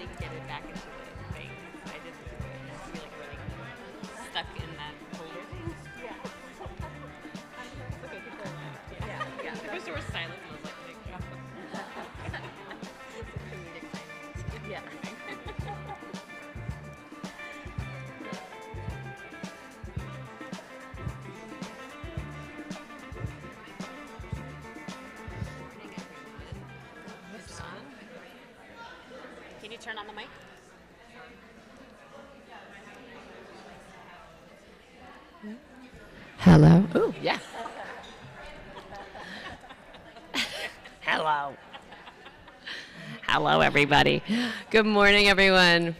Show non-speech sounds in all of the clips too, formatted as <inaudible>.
they can get it back into Hello. Yeah. Hello. Hello, everybody. Good morning, everyone.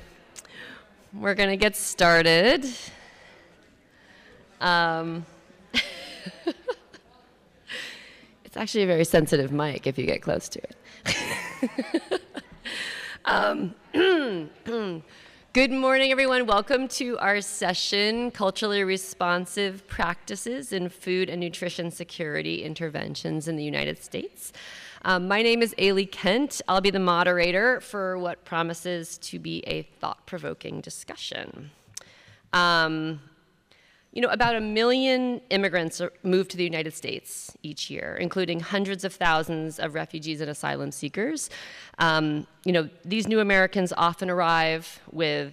We're going to get started. Um, <laughs> it's actually a very sensitive mic if you get close to it. <laughs> um, Good morning, everyone. Welcome to our session, Culturally Responsive Practices in Food and Nutrition Security Interventions in the United States. Um, my name is Ailey Kent. I'll be the moderator for what promises to be a thought-provoking discussion. Um, you know, about a million immigrants move to the United States each year, including hundreds of thousands of refugees and asylum seekers. Um, you know, these new Americans often arrive with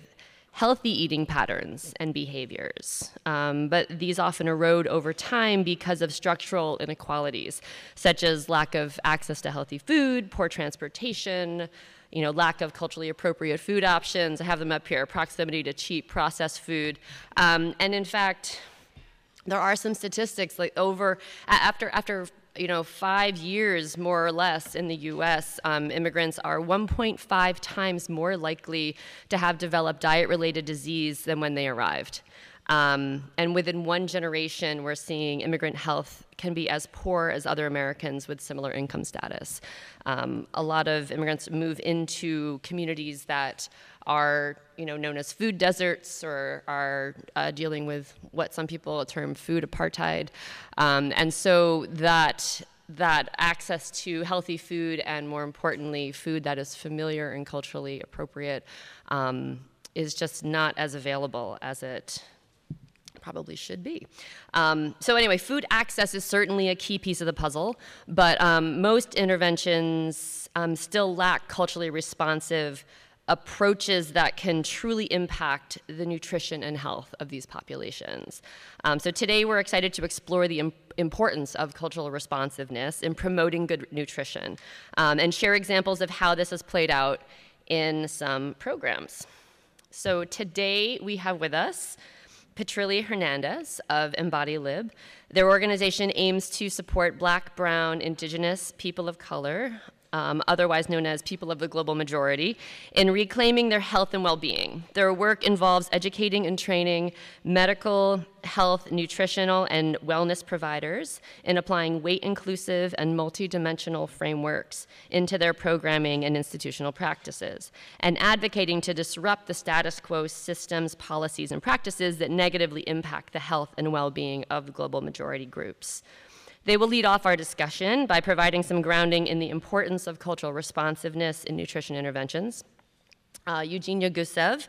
healthy eating patterns and behaviors, um, but these often erode over time because of structural inequalities, such as lack of access to healthy food, poor transportation, you know, lack of culturally appropriate food options. I have them up here, proximity to cheap processed food. Um, and in fact, there are some statistics like over, after, after you know, five years more or less in the US, um, immigrants are 1.5 times more likely to have developed diet related disease than when they arrived. Um, and within one generation, we're seeing immigrant health can be as poor as other Americans with similar income status. Um, a lot of immigrants move into communities that are you know, known as food deserts or are uh, dealing with what some people term food apartheid. Um, and so that that access to healthy food and more importantly food that is familiar and culturally appropriate um, is just not as available as it probably should be. Um, so anyway, food access is certainly a key piece of the puzzle, but um, most interventions um, still lack culturally responsive approaches that can truly impact the nutrition and health of these populations. Um, so today we're excited to explore the importance of cultural responsiveness in promoting good nutrition um, and share examples of how this has played out in some programs. So today we have with us Petrilia Hernandez of EmbodyLib. Their organization aims to support black, brown, indigenous, people of color, um, otherwise known as people of the global majority, in reclaiming their health and well being. Their work involves educating and training medical, health, nutritional, and wellness providers in applying weight inclusive and multidimensional frameworks into their programming and institutional practices, and advocating to disrupt the status quo systems, policies, and practices that negatively impact the health and well being of global majority groups. They will lead off our discussion by providing some grounding in the importance of cultural responsiveness in nutrition interventions. Uh, Eugenia Gusev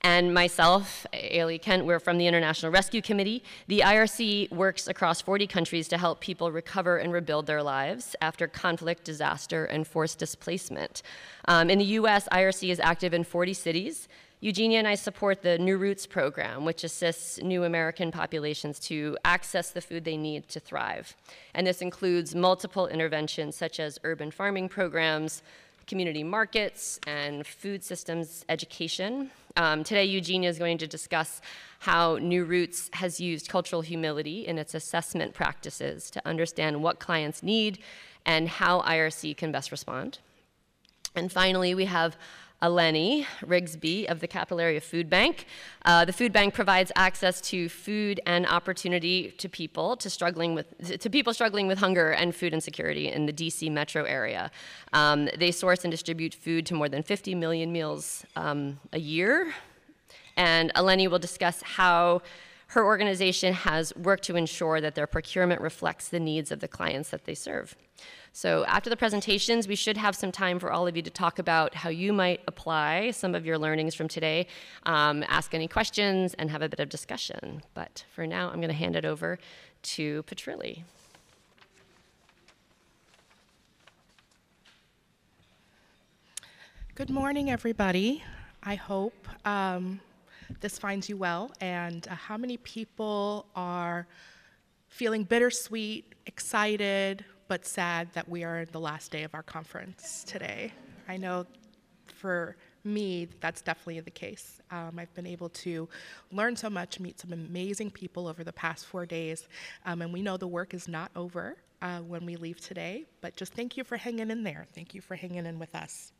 and myself, Ailey Kent, we're from the International Rescue Committee. The IRC works across 40 countries to help people recover and rebuild their lives after conflict, disaster, and forced displacement. Um, in the US, IRC is active in 40 cities Eugenia and I support the New Roots program, which assists new American populations to access the food they need to thrive. And this includes multiple interventions such as urban farming programs, community markets, and food systems education. Um, today, Eugenia is going to discuss how New Roots has used cultural humility in its assessment practices to understand what clients need and how IRC can best respond. And finally, we have Eleni Rigsby of the Capital Area Food Bank. Uh, the food bank provides access to food and opportunity to people to struggling with to people struggling with hunger and food insecurity in the DC metro area. Um, they source and distribute food to more than 50 million meals um, a year. And Eleni will discuss how her organization has worked to ensure that their procurement reflects the needs of the clients that they serve. So after the presentations, we should have some time for all of you to talk about how you might apply some of your learnings from today, um, ask any questions, and have a bit of discussion. But for now, I'm going to hand it over to Patrilli. Good morning, everybody. I hope um, this finds you well. And uh, how many people are feeling bittersweet, excited, but sad that we are in the last day of our conference today? I know for me, that's definitely the case. Um, I've been able to learn so much, meet some amazing people over the past four days, um, and we know the work is not over uh, when we leave today, but just thank you for hanging in there. Thank you for hanging in with us.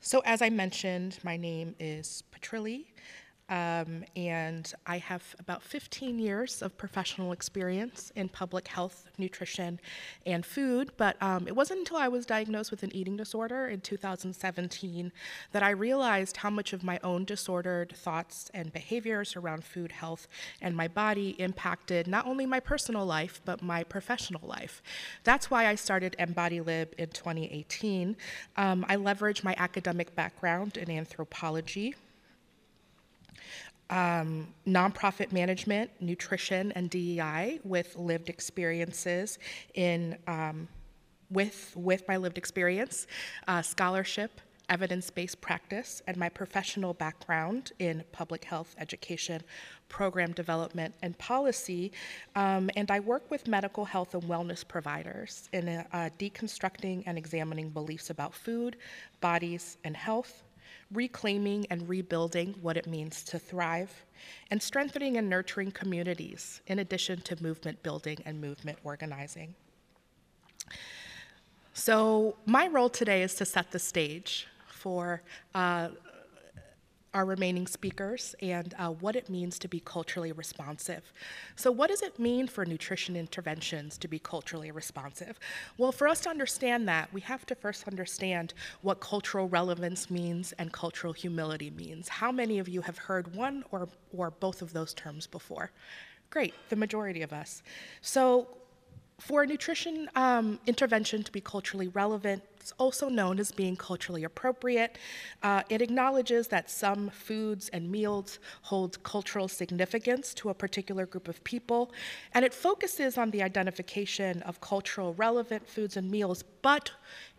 So, as I mentioned, my name is Petrilli. Um, and I have about 15 years of professional experience in public health, nutrition, and food. But um, it wasn't until I was diagnosed with an eating disorder in 2017 that I realized how much of my own disordered thoughts and behaviors around food, health, and my body impacted not only my personal life, but my professional life. That's why I started EmbodyLib in 2018. Um, I leveraged my academic background in anthropology um, nonprofit management, nutrition, and DEI with lived experiences in um, with with my lived experience, uh, scholarship, evidence-based practice, and my professional background in public health education, program development, and policy. Um, and I work with medical health and wellness providers in uh, deconstructing and examining beliefs about food, bodies, and health reclaiming and rebuilding what it means to thrive, and strengthening and nurturing communities, in addition to movement building and movement organizing. So, my role today is to set the stage for uh, our remaining speakers and uh, what it means to be culturally responsive. So, what does it mean for nutrition interventions to be culturally responsive? Well, for us to understand that, we have to first understand what cultural relevance means and cultural humility means. How many of you have heard one or, or both of those terms before? Great, the majority of us. So, for nutrition um, intervention to be culturally relevant, it's also known as being culturally appropriate. Uh, it acknowledges that some foods and meals hold cultural significance to a particular group of people, and it focuses on the identification of cultural relevant foods and meals, but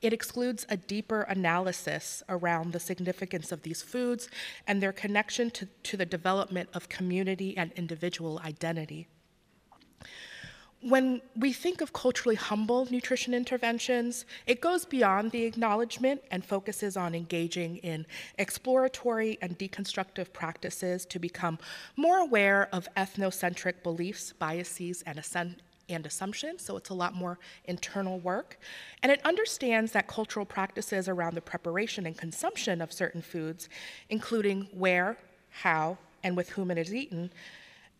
it excludes a deeper analysis around the significance of these foods and their connection to, to the development of community and individual identity when we think of culturally humble nutrition interventions, it goes beyond the acknowledgement and focuses on engaging in exploratory and deconstructive practices to become more aware of ethnocentric beliefs, biases, and, and assumptions. So it's a lot more internal work. And it understands that cultural practices around the preparation and consumption of certain foods, including where, how, and with whom it is eaten,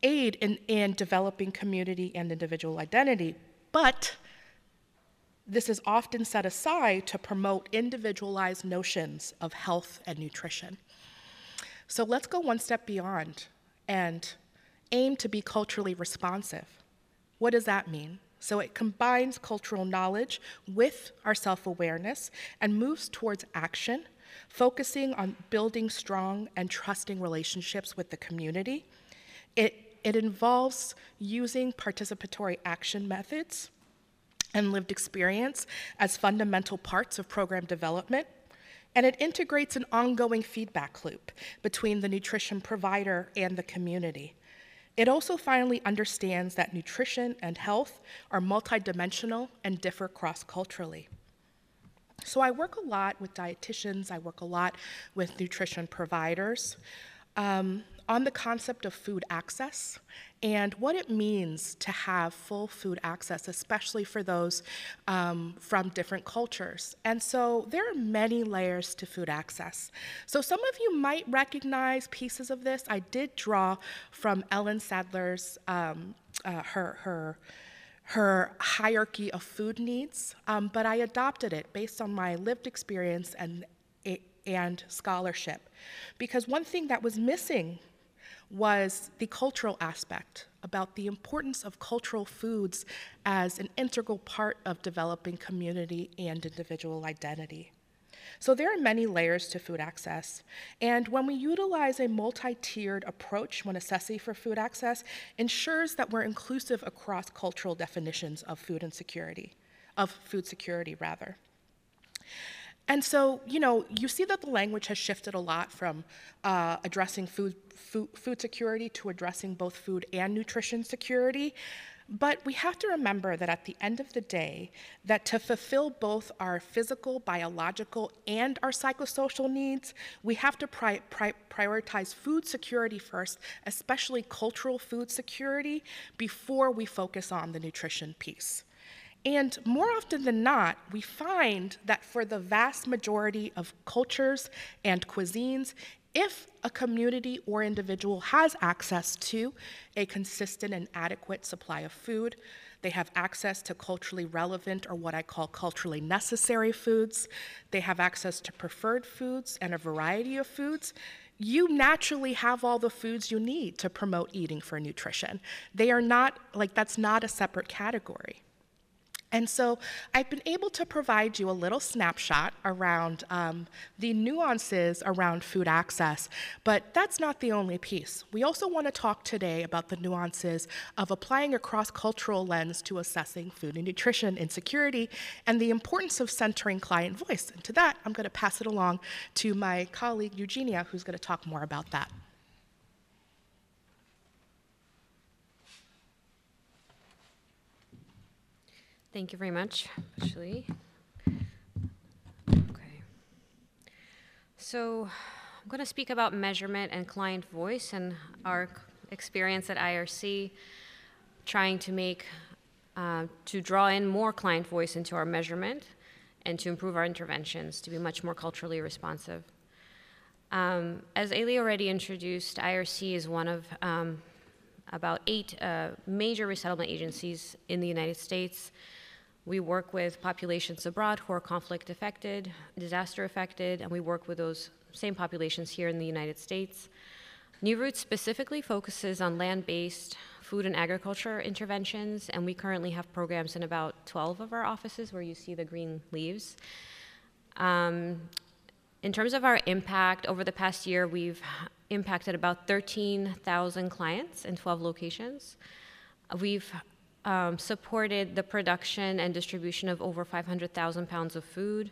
aid in, in developing community and individual identity, but this is often set aside to promote individualized notions of health and nutrition. So let's go one step beyond and aim to be culturally responsive. What does that mean? So it combines cultural knowledge with our self awareness and moves towards action, focusing on building strong and trusting relationships with the community. It it involves using participatory action methods and lived experience as fundamental parts of program development. And it integrates an ongoing feedback loop between the nutrition provider and the community. It also finally understands that nutrition and health are multidimensional and differ cross culturally. So I work a lot with dietitians, I work a lot with nutrition providers. Um, on the concept of food access and what it means to have full food access, especially for those um, from different cultures. And so there are many layers to food access. So some of you might recognize pieces of this. I did draw from Ellyn Satter's, um, uh, her, her, her hierarchy of food needs, um, but I adopted it based on my lived experience and, and scholarship. Because one thing that was missing was the cultural aspect about the importance of cultural foods as an integral part of developing community and individual identity. So there are many layers to food access. And when we utilize a multi-tiered approach when assessing for food access, ensures that we're inclusive across cultural definitions of food insecurity, of food security rather. And so, you know, you see that the language has shifted a lot from uh, addressing food, food, food security to addressing both food and nutrition security. But we have to remember that at the end of the day, that to fulfill both our physical, biological, and our psychosocial needs, we have to pri pri prioritize food security first, especially cultural food security, before we focus on the nutrition piece. And more often than not, we find that for the vast majority of cultures and cuisines, if a community or individual has access to a consistent and adequate supply of food, they have access to culturally relevant or what I call culturally necessary foods, they have access to preferred foods and a variety of foods, you naturally have all the foods you need to promote eating for nutrition. They are not, like, that's not a separate category. And so I've been able to provide you a little snapshot around um, the nuances around food access, but that's not the only piece. We also want to talk today about the nuances of applying a cross cultural lens to assessing food and nutrition insecurity and the importance of centering client voice. And to that, I'm going to pass it along to my colleague Eugenia, who's going to talk more about that. Thank you very much, Ashley. Okay. So I'm going to speak about measurement and client voice and our experience at IRC trying to make, uh, to draw in more client voice into our measurement and to improve our interventions to be much more culturally responsive. Um, as Ailey already introduced, IRC is one of um, about eight uh, major resettlement agencies in the United States we work with populations abroad who are conflict affected, disaster affected, and we work with those same populations here in the United States. New Roots specifically focuses on land based food and agriculture interventions, and we currently have programs in about 12 of our offices where you see the green leaves. Um, in terms of our impact, over the past year, we've impacted about 13,000 clients in 12 locations. We've um, supported the production and distribution of over 500,000 pounds of food.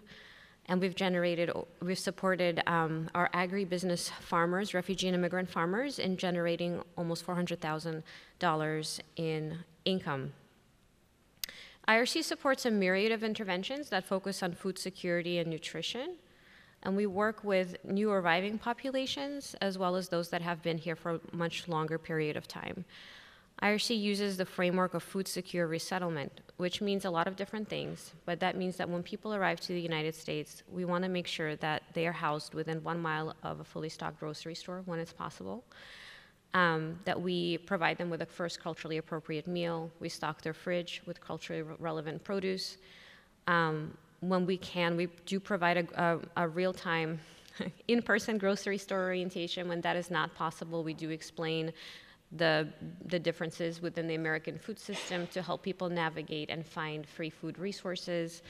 And we've generated, we've supported um, our agribusiness farmers, refugee and immigrant farmers, in generating almost $400,000 in income. IRC supports a myriad of interventions that focus on food security and nutrition. And we work with new arriving populations as well as those that have been here for a much longer period of time. IRC uses the framework of food secure resettlement, which means a lot of different things, but that means that when people arrive to the United States, we want to make sure that they are housed within one mile of a fully stocked grocery store when it's possible. Um, that we provide them with a first culturally appropriate meal. We stock their fridge with culturally relevant produce. Um, when we can, we do provide a, a, a real time <laughs> in person grocery store orientation. When that is not possible, we do explain the, the differences within the American food system to help people navigate and find free food resources.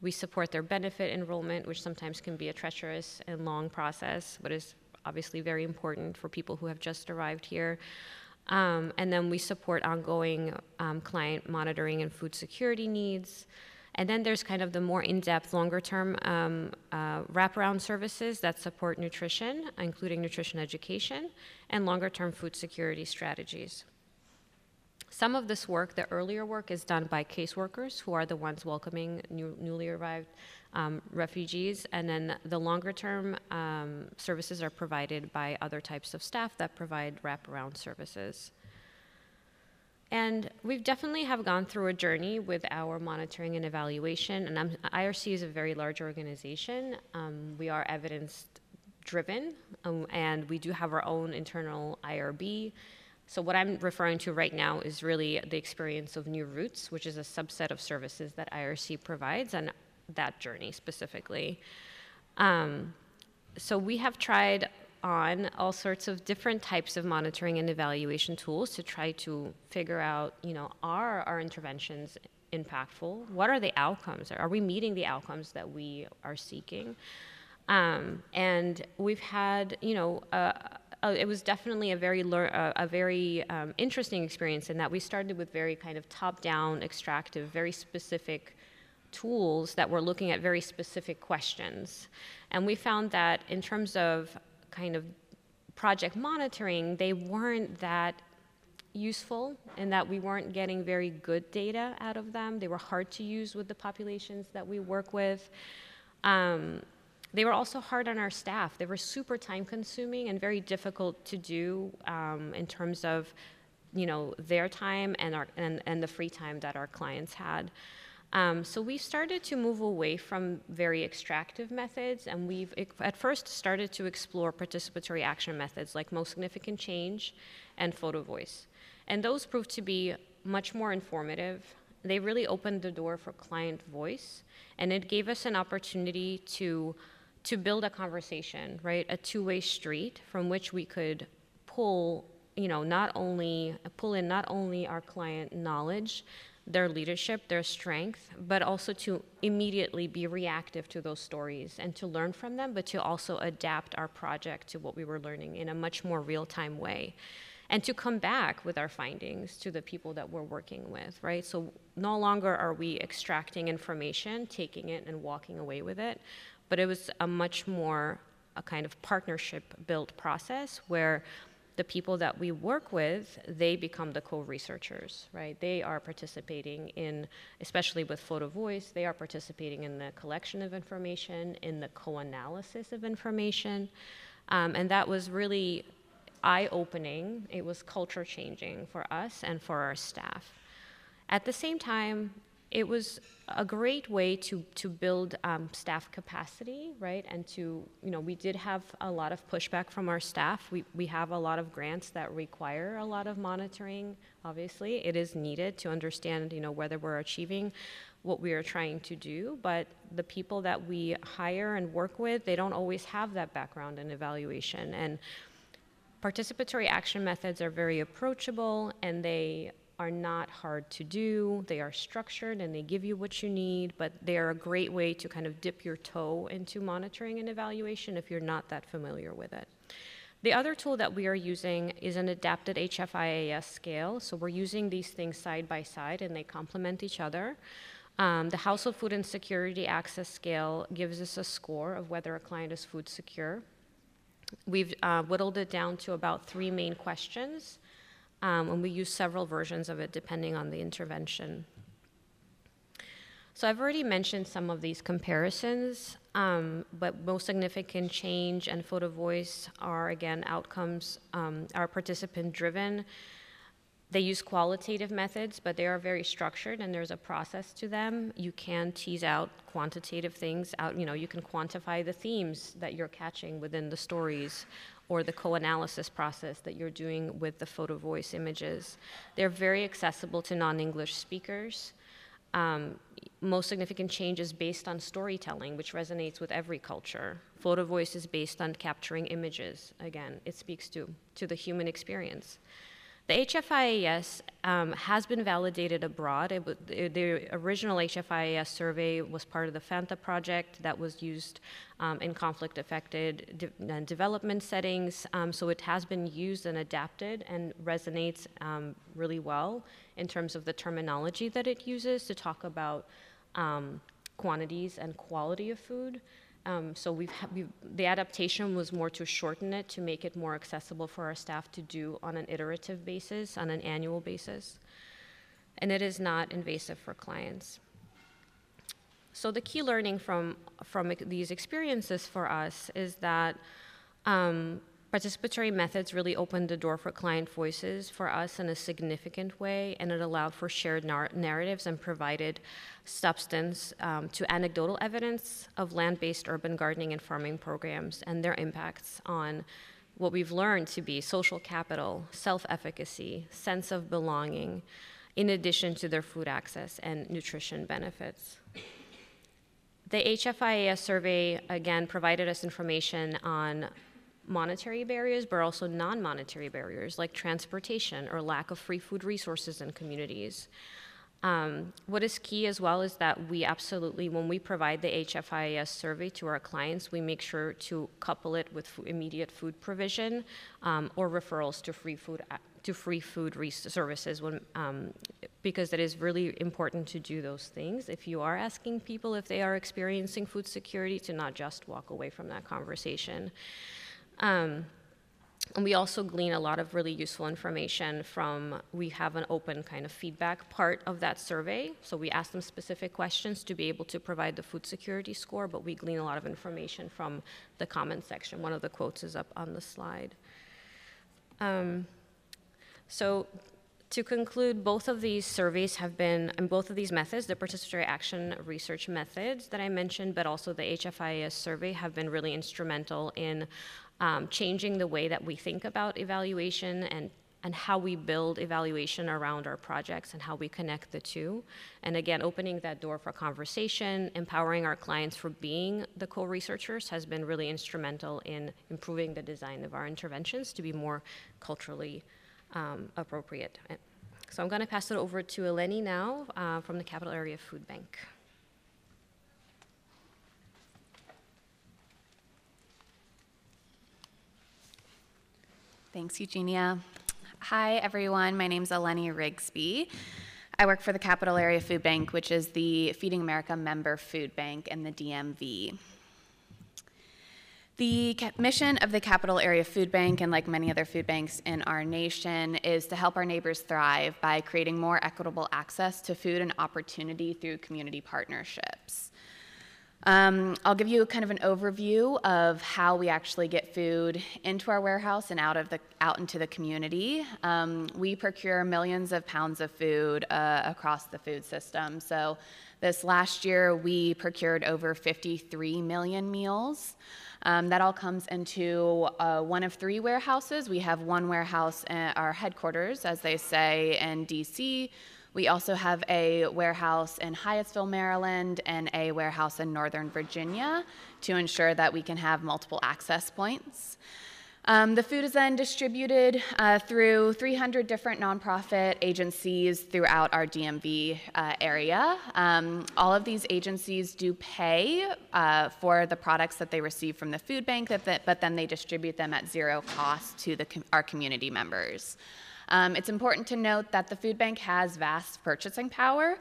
We support their benefit enrollment, which sometimes can be a treacherous and long process, but is obviously very important for people who have just arrived here. Um, and then we support ongoing um, client monitoring and food security needs. And then there's kind of the more in-depth, longer-term um, uh, wraparound services that support nutrition, including nutrition education, and longer-term food security strategies. Some of this work, the earlier work, is done by caseworkers who are the ones welcoming new, newly arrived um, refugees, and then the longer term um, services are provided by other types of staff that provide wraparound services. And we've definitely have gone through a journey with our monitoring and evaluation. And I'm, IRC is a very large organization. Um, we are evidence driven, um, and we do have our own internal IRB. So what I'm referring to right now is really the experience of New Roots, which is a subset of services that IRC provides, and that journey specifically. Um, so we have tried on all sorts of different types of monitoring and evaluation tools to try to figure out, you know, are our interventions impactful? What are the outcomes? Are we meeting the outcomes that we are seeking? Um, and we've had, you know, uh, uh, it was definitely a very uh, a very um, interesting experience in that we started with very kind of top-down, extractive, very specific tools that were looking at very specific questions. And we found that in terms of kind of project monitoring, they weren't that useful in that we weren't getting very good data out of them. They were hard to use with the populations that we work with. Um, they were also hard on our staff. They were super time consuming and very difficult to do um, in terms of you know their time and, our, and, and the free time that our clients had. Um, so we've started to move away from very extractive methods, and we've at first started to explore participatory action methods like most significant change and photo voice. And those proved to be much more informative. They really opened the door for client voice, and it gave us an opportunity to to build a conversation, right? A two-way street from which we could pull, you know, not only pull in not only our client knowledge, their leadership, their strength, but also to immediately be reactive to those stories and to learn from them, but to also adapt our project to what we were learning in a much more real-time way and to come back with our findings to the people that we're working with, right? So no longer are we extracting information, taking it and walking away with it, but it was a much more a kind of partnership built process where the people that we work with, they become the co-researchers, right? They are participating in, especially with photo voice, they are participating in the collection of information, in the co-analysis of information. Um, and that was really eye-opening. It was culture changing for us and for our staff. At the same time, it was a great way to, to build um, staff capacity, right? And to, you know, we did have a lot of pushback from our staff. We, we have a lot of grants that require a lot of monitoring, obviously. It is needed to understand, you know, whether we're achieving what we are trying to do. But the people that we hire and work with, they don't always have that background in evaluation. And participatory action methods are very approachable and they are not hard to do. They are structured and they give you what you need, but they are a great way to kind of dip your toe into monitoring and evaluation if you're not that familiar with it. The other tool that we are using is an adapted HFIAS scale. So we're using these things side by side and they complement each other. Um, the Household Food Insecurity Access Scale gives us a score of whether a client is food secure. We've uh, whittled it down to about three main questions. Um, and we use several versions of it depending on the intervention. So I've already mentioned some of these comparisons, um, but most significant change and photo voice are again outcomes um, are participant driven. They use qualitative methods, but they are very structured and there's a process to them. You can tease out quantitative things out, you know, you can quantify the themes that you're catching within the stories or the co-analysis process that you're doing with the photo voice images. They're very accessible to non-English speakers. Um, most significant change is based on storytelling, which resonates with every culture. Photo voice is based on capturing images. Again, it speaks to, to the human experience. The HFIAS um, has been validated abroad. It, the original HFIAS survey was part of the FANTA project that was used um, in conflict affected de development settings. Um, so it has been used and adapted and resonates um, really well in terms of the terminology that it uses to talk about um, quantities and quality of food. Um, so we've, we've, the adaptation was more to shorten it to make it more accessible for our staff to do on an iterative basis, on an annual basis. And it is not invasive for clients. So the key learning from, from these experiences for us is that um, Participatory methods really opened the door for client voices for us in a significant way, and it allowed for shared nar narratives and provided substance um, to anecdotal evidence of land based urban gardening and farming programs and their impacts on what we've learned to be social capital, self efficacy, sense of belonging, in addition to their food access and nutrition benefits. The HFIAS survey again provided us information on monetary barriers, but also non monetary barriers like transportation or lack of free food resources in communities. Um, what is key as well is that we absolutely, when we provide the HFIS survey to our clients, we make sure to couple it with immediate food provision um, or referrals to free food to free food services when, um, because it is really important to do those things if you are asking people if they are experiencing food security to not just walk away from that conversation. Um, and we also glean a lot of really useful information from, we have an open kind of feedback part of that survey. So we ask them specific questions to be able to provide the food security score, but we glean a lot of information from the comment section. One of the quotes is up on the slide. Um, so to conclude, both of these surveys have been, and both of these methods, the participatory action research methods that I mentioned, but also the HFIAS survey, have been really instrumental in um, changing the way that we think about evaluation and and how we build evaluation around our projects and how we connect the two. And again, opening that door for conversation, empowering our clients for being the co-researchers has been really instrumental in improving the design of our interventions to be more culturally um, appropriate. So I'm going to pass it over to Eleni now uh, from the Capital Area Food Bank. Thanks, Eugenia. Hi, everyone. My name is Eleni Rigsby. I work for the Capital Area Food Bank, which is the Feeding America member food bank in the DMV. The mission of the Capital Area Food Bank, and like many other food banks in our nation, is to help our neighbors thrive by creating more equitable access to food and opportunity through community partnerships. Um, I'll give you kind of an overview of how we actually get food into our warehouse and out of the out into the community. Um, we procure millions of pounds of food uh, across the food system. So, this last year we procured over 53 million meals. Um, that all comes into uh, one of three warehouses. We have one warehouse, our headquarters, as they say, in DC. We also have a warehouse in Hyattsville, Maryland, and a warehouse in Northern Virginia to ensure that we can have multiple access points. Um, the food is then distributed uh, through 300 different nonprofit agencies throughout our DMV uh, area. Um, all of these agencies do pay uh, for the products that they receive from the food bank, but then they distribute them at zero cost to the, our community members. Um, it's important to note that the food bank has vast purchasing power.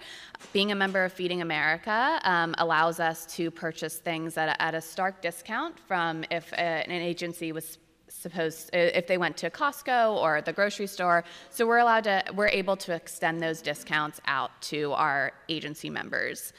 Being a member of Feeding America um, allows us to purchase things at a, at a stark discount from if a, uh, an agency was supposed if they went to Costco or the grocery store. So we're allowed to we're able to extend those discounts out to our agency members.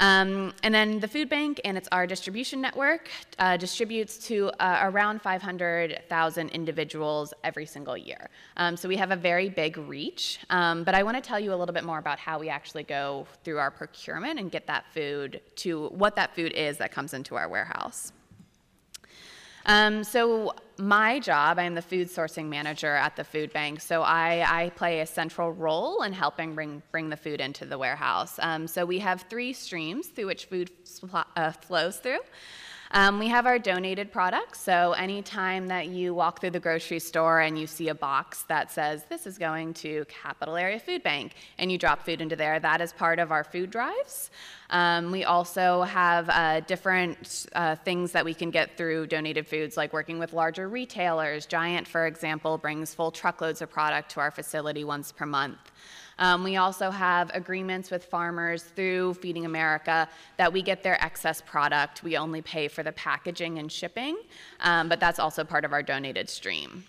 Um, and then the food bank and its our distribution network uh, distributes to uh, around 500,000 individuals every single year. Um, so we have a very big reach. Um, but I want to tell you a little bit more about how we actually go through our procurement and get that food to what that food is that comes into our warehouse. Um, so my job, I'm the food sourcing manager at the food bank, so I, I play a central role in helping bring, bring the food into the warehouse. Um, so we have three streams through which food uh, flows through. Um, we have our donated products, so anytime that you walk through the grocery store and you see a box that says, this is going to Capital Area Food Bank, and you drop food into there, that is part of our food drives. Um, we also have uh, different uh, things that we can get through donated foods, like working with larger retailers. Giant, for example, brings full truckloads of product to our facility once per month. Um, we also have agreements with farmers through Feeding America that we get their excess product. We only pay for the packaging and shipping, um, but that's also part of our donated stream.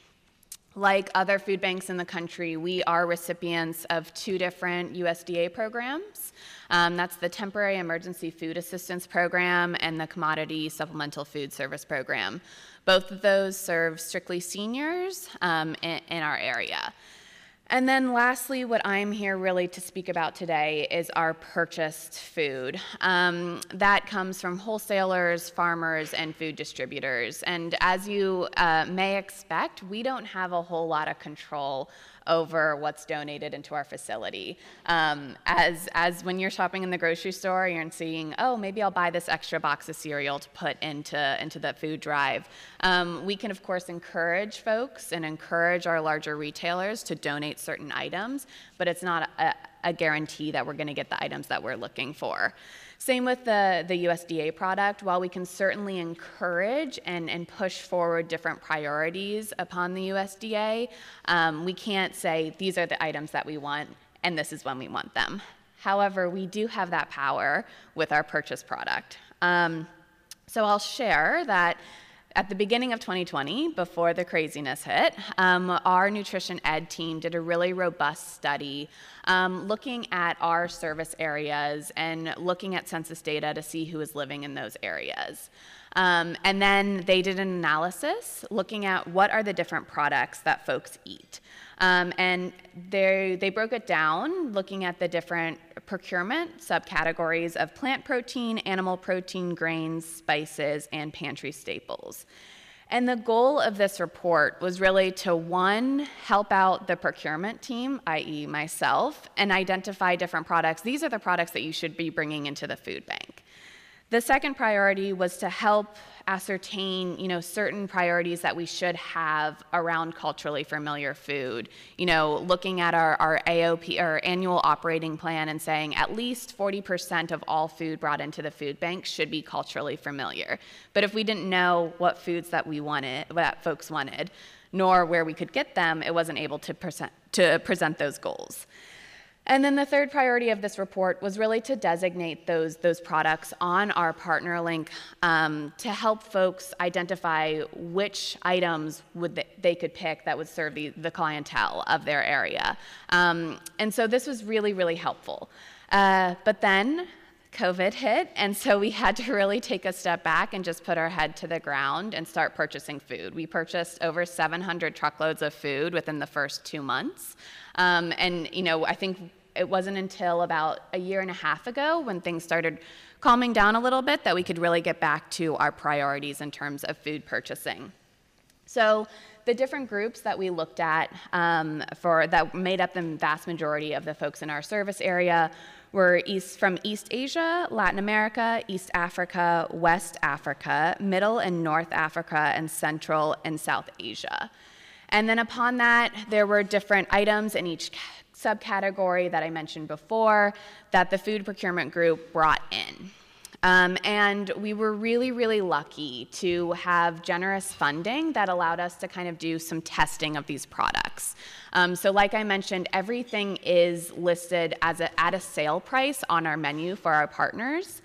Like other food banks in the country, we are recipients of two different USDA programs. Um, that's the Temporary Emergency Food Assistance Program and the Commodity Supplemental Food Service Program. Both of those serve strictly seniors um, in, in our area. And then, lastly, what I'm here really to speak about today is our purchased food. Um, that comes from wholesalers, farmers, and food distributors. And as you uh, may expect, we don't have a whole lot of control over what's donated into our facility. Um, as, as when you're shopping in the grocery store, you're seeing, oh, maybe I'll buy this extra box of cereal to put into, into the food drive. Um, we can, of course, encourage folks and encourage our larger retailers to donate certain items, but it's not a, a guarantee that we're going to get the items that we're looking for. Same with the, the USDA product. While we can certainly encourage and, and push forward different priorities upon the USDA, um, we can't say these are the items that we want and this is when we want them. However, we do have that power with our purchase product. Um, so I'll share that at the beginning of 2020, before the craziness hit, um, our nutrition ed team did a really robust study um, looking at our service areas and looking at census data to see who is living in those areas. Um, and then they did an analysis looking at what are the different products that folks eat. Um, and they, they broke it down looking at the different procurement subcategories of plant protein, animal protein, grains, spices, and pantry staples. And the goal of this report was really to one, help out the procurement team, i.e., myself, and identify different products. These are the products that you should be bringing into the food bank. The second priority was to help ascertain, you know, certain priorities that we should have around culturally familiar food. You know, looking at our, our AOP, our annual operating plan and saying at least 40% of all food brought into the food bank should be culturally familiar. But if we didn't know what foods that we wanted, that folks wanted, nor where we could get them, it wasn't able to present, to present those goals. And then the third priority of this report was really to designate those, those products on our partner link um, to help folks identify which items would they, they, could pick that would serve the, the clientele of their area. Um, and so this was really, really helpful. Uh, but then COVID hit, and so we had to really take a step back and just put our head to the ground and start purchasing food. We purchased over 700 truckloads of food within the first two months. Um, and, you know, I think it wasn't until about a year and a half ago when things started calming down a little bit that we could really get back to our priorities in terms of food purchasing. So the different groups that we looked at um, for that made up the vast majority of the folks in our service area were east, from East Asia, Latin America, East Africa, West Africa, Middle and North Africa, and Central and South Asia. And then upon that, there were different items in each subcategory that I mentioned before that the food procurement group brought in. Um, and we were really, really lucky to have generous funding that allowed us to kind of do some testing of these products. Um, so, like I mentioned, everything is listed as a, at a sale price on our menu for our partners.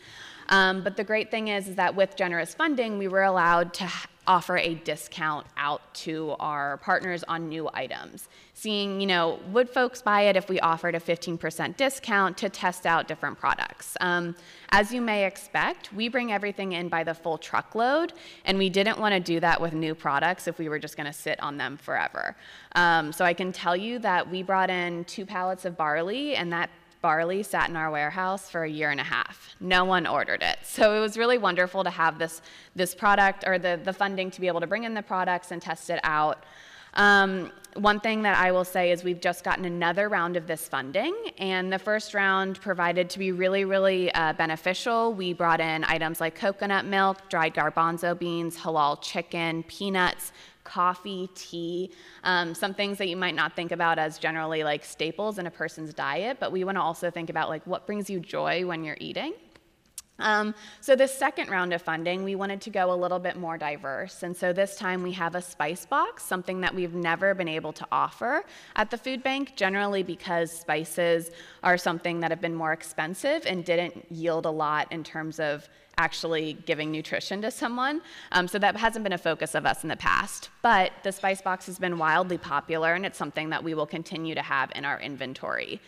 Um, but the great thing is, is that with generous funding, we were allowed to offer a discount out to our partners on new items. Seeing, you know, would folks buy it if we offered a 15% discount to test out different products? Um, as you may expect, we bring everything in by the full truckload, and we didn't want to do that with new products if we were just going to sit on them forever. Um, so I can tell you that we brought in two pallets of barley, and that barley sat in our warehouse for a year and a half. No one ordered it. So it was really wonderful to have this, this product or the, the funding to be able to bring in the products and test it out. Um, one thing that I will say is we've just gotten another round of this funding, and the first round provided to be really, really uh, beneficial. We brought in items like coconut milk, dried garbanzo beans, halal chicken, peanuts, coffee, tea, um, some things that you might not think about as generally like staples in a person's diet, but we want to also think about like what brings you joy when you're eating. Um, so this second round of funding, we wanted to go a little bit more diverse. And so this time we have a spice box, something that we've never been able to offer at the food bank, generally because spices are something that have been more expensive and didn't yield a lot in terms of actually giving nutrition to someone. Um, so that hasn't been a focus of us in the past. But the spice box has been wildly popular, and it's something that we will continue to have in our inventory.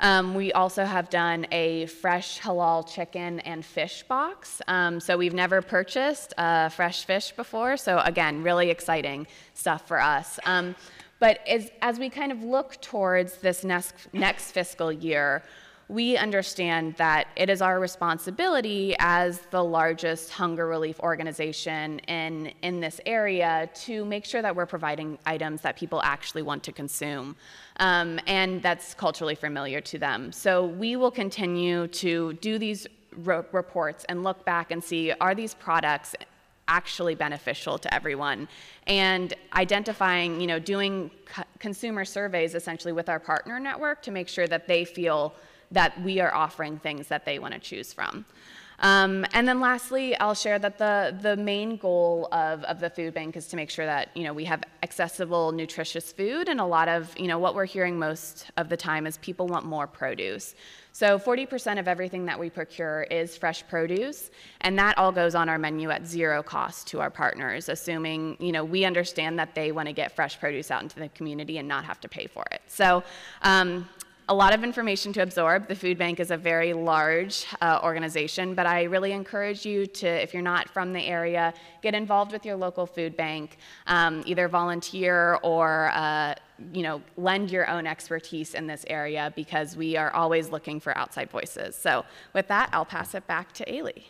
Um, we also have done a fresh halal chicken and fish box. Um, so we've never purchased uh, fresh fish before. So again, really exciting stuff for us. Um, but as, as we kind of look towards this next, next fiscal year, we understand that it is our responsibility as the largest hunger relief organization in, in this area to make sure that we're providing items that people actually want to consume um, and that's culturally familiar to them. So we will continue to do these reports and look back and see are these products actually beneficial to everyone and identifying you know doing consumer surveys essentially with our partner network to make sure that they feel that we are offering things that they want to choose from. Um, and then lastly, I'll share that the, the main goal of, of the food bank is to make sure that, you know, we have accessible, nutritious food. And a lot of, you know, what we're hearing most of the time is people want more produce. So 40% of everything that we procure is fresh produce, and that all goes on our menu at zero cost to our partners, assuming, you know, we understand that they want to get fresh produce out into the community and not have to pay for it. So um, a lot of information to absorb. The food bank is a very large uh, organization, but I really encourage you to, if you're not from the area, get involved with your local food bank, um, either volunteer or uh, you know, lend your own expertise in this area because we are always looking for outside voices. So with that, I'll pass it back to Ailey.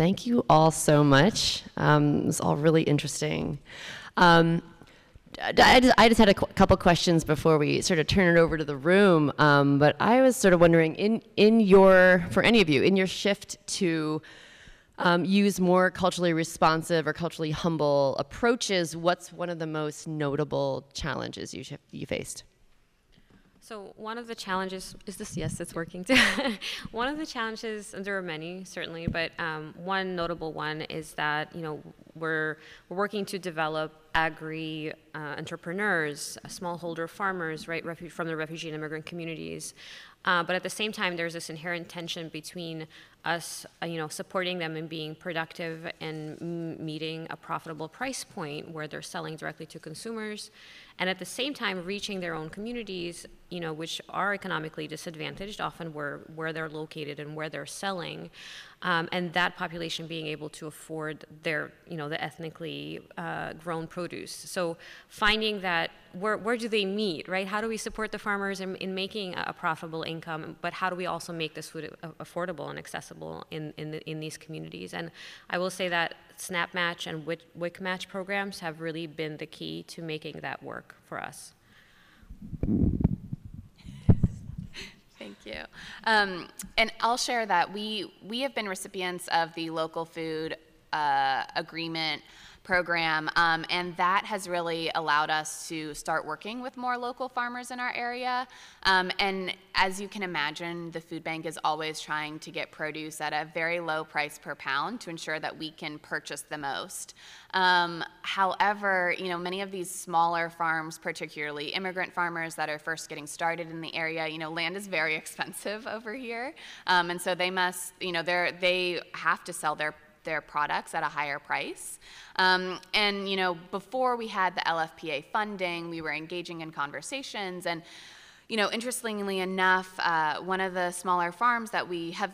Thank you all so much. Um, it was all really interesting. Um, I just, I just, had a couple questions before we sort of turn it over to the room. Um, but I was sort of wondering, in in your for any of you, in your shift to um, use more culturally responsive or culturally humble approaches, what's one of the most notable challenges you you faced? So one of the challenges is this. Yes, it's working. Too. <laughs> one of the challenges, and there are many certainly, but um, one notable one is that you know we're we're working to develop agri uh, entrepreneurs, smallholder farmers, right, refu- from the refugee and immigrant communities. Uh, but at the same time, there's this inherent tension between us, uh, you know, supporting them and being productive and m- meeting a profitable price point where they're selling directly to consumers, and at the same time reaching their own communities, you know, which are economically disadvantaged, often where where they're located and where they're selling, um, and that population being able to afford their, you know, the ethnically uh, grown produce. So finding that where where do they meet, right? How do we support the farmers in, in making a profitable income, but how do we also make this food affordable and accessible in in, the, in these communities? And I will say that Snap Match and WIC Match programs have really been the key to making that work for us. Thank you. Um, and I'll share that we we have been recipients of the local food uh, agreement program, um, and that has really allowed us to start working with more local farmers in our area. Um, and as you can imagine, the food bank is always trying to get produce at a very low price per pound to ensure that we can purchase the most. Um, however, you know, many of these smaller farms, particularly immigrant farmers that are first getting started in the area, you know, land is very <laughs> expensive over here, um, and so they must, you know, they they have to sell their their products at a higher price. Um, and you know, before we had the LFPA funding, we were engaging in conversations. And you know, interestingly enough, uh, one of the smaller farms that we have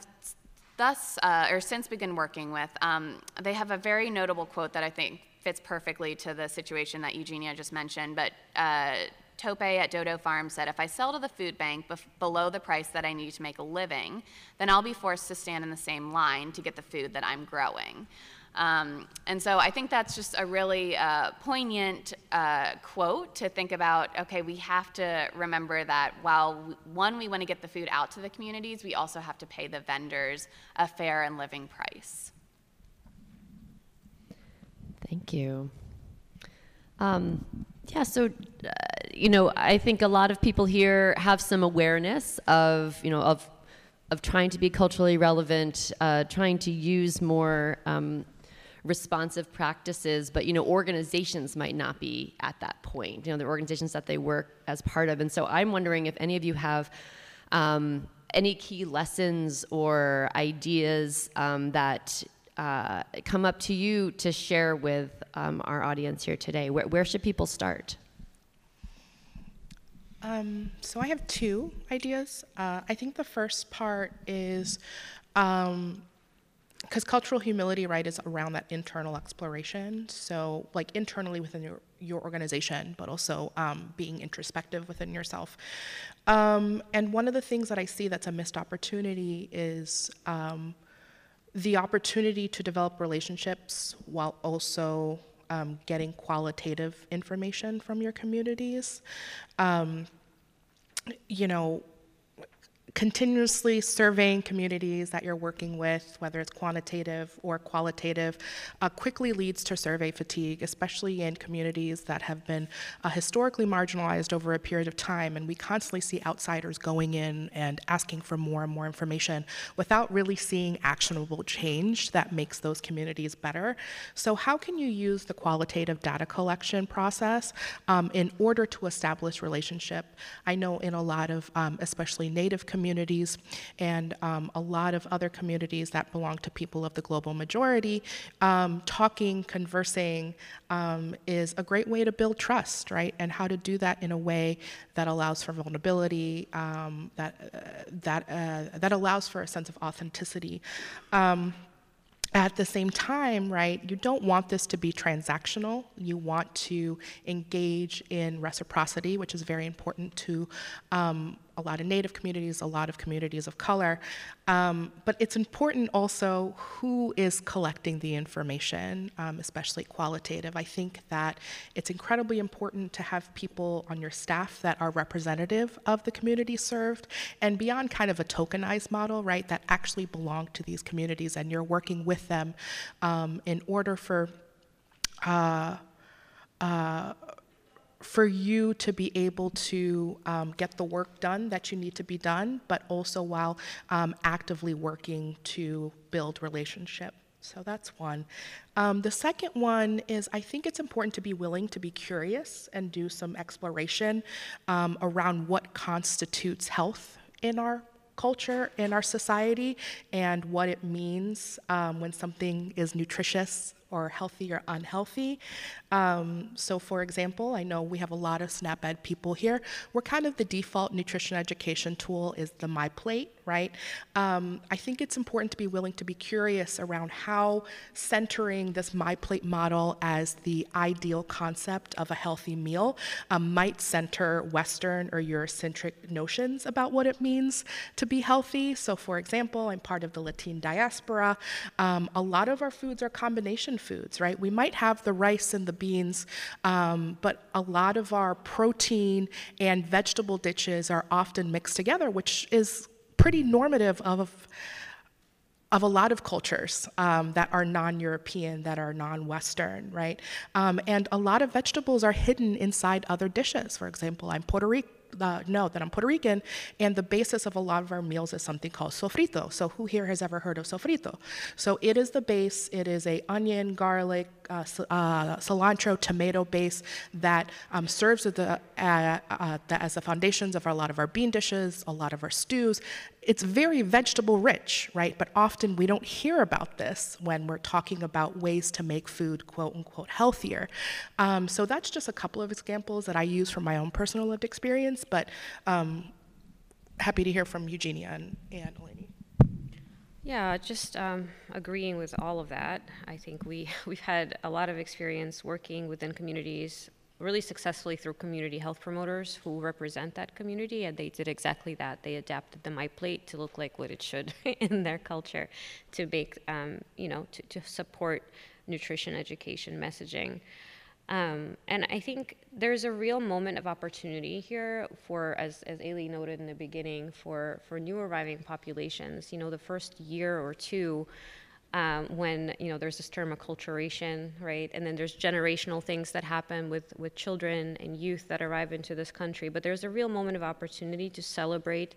thus uh, or since begun working with, um, they have a very notable quote that I think fits perfectly to the situation that Eugenia just mentioned. But uh, Tope at Dodo Farm said, if I sell to the food bank bef- below the price that I need to make a living, then I'll be forced to stand in the same line to get the food that I'm growing. Um, and so I think that's just a really uh, poignant uh, quote to think about. Okay, we have to remember that while, we, one, we want to get the food out to the communities, we also have to pay the vendors a fair and living price. Thank you. Um, yeah, so uh, you know, I think a lot of people here have some awareness of you know of of trying to be culturally relevant, uh, trying to use more um, responsive practices, but you know, organizations might not be at that point. You know, the organizations that they work as part of, and so I'm wondering if any of you have. Um, any key lessons or ideas um, that uh, come up to you to share with um, our audience here today? Where, where should people start? Um, so I have two ideas. Uh, I think the first part is because um, cultural humility, right, is around that internal exploration. So, like internally within your, your organization, but also um, being introspective within yourself. Um, and one of the things that I see that's a missed opportunity is um, the opportunity to develop relationships while also um, getting qualitative information from your communities. Um, you know, continuously surveying communities that you're working with, whether it's quantitative or qualitative, uh, quickly leads to survey fatigue, especially in communities that have been uh, historically marginalized over a period of time. And we constantly see outsiders going in and asking for more and more information without really seeing actionable change that makes those communities better. So, how can you use the qualitative data collection process um, in order to establish relationship? I know in a lot of, um, especially Native communities and um, a lot of other communities that belong to people of the global majority, um, talking, conversing um, is a great way to build trust, right? And how to do that in a way that allows for vulnerability, um, that uh, that uh, that allows for a sense of authenticity. Um, at the same time, right, you don't want this to be transactional. You want to engage in reciprocity, which is very important to um, a lot of Native communities, a lot of communities of color. Um, but it's important also who is collecting the information, um, especially qualitative. I think that it's incredibly important to have people on your staff that are representative of the community served and beyond kind of a tokenized model, right, that actually belong to these communities and you're working with them um, in order for. Uh, uh, for you to be able to um, get the work done that you need to be done, but also while um, actively working to build relationship. So that's one. Um, the second one is I think it's important to be willing to be curious and do some exploration um, around what constitutes health in our culture, in our society, and what it means um, when something is nutritious or healthy or unhealthy. Um, so, for example, I know we have a lot of SNAP-Ed people here. We're kind of the default nutrition education tool is the My Plate, right? Um, I think it's important to be willing to be curious around how centering this My Plate model as the ideal concept of a healthy meal um, might center Western or Eurocentric notions about what it means to be healthy. So, for example, I'm part of the Latin diaspora. Um, a lot of our foods are combination foods, right? We might have the rice and the beans, um, but a lot of our protein and vegetable dishes are often mixed together, which is pretty normative of of a lot of cultures um, that are non-European, that are non-Western, right? Um, and a lot of vegetables are hidden inside other dishes. For example, I'm Puerto Rican uh, know that I'm Puerto Rican, and the basis of a lot of our meals is something called sofrito. So who here has ever heard of sofrito? So it is the base. It is a onion, garlic, uh, uh, cilantro, tomato base that um, serves the, uh, uh, the, as the foundations of a lot of our bean dishes, a lot of our stews. It's very vegetable rich, right? But often we don't hear about this when we're talking about ways to make food quote unquote healthier. Um, so that's just a couple of examples that I use from my own personal lived experience, but um, happy to hear from Eugenia and, and Eleni. Yeah, just um, agreeing with all of that. I think we, <laughs> we've had a lot of experience working within communities really successfully through community health promoters who represent that community, and they did exactly that. They adapted the My Plate to look like what it should <laughs> in their culture to make, um, you know, to, to support nutrition education messaging. Um, and I think there's a real moment of opportunity here for, as, as Ailey noted in the beginning, for, for new arriving populations. You know, the first year or two, um, when you know there's this term acculturation, right? And then there's generational things that happen with with children and youth that arrive into this country. But there's a real moment of opportunity to celebrate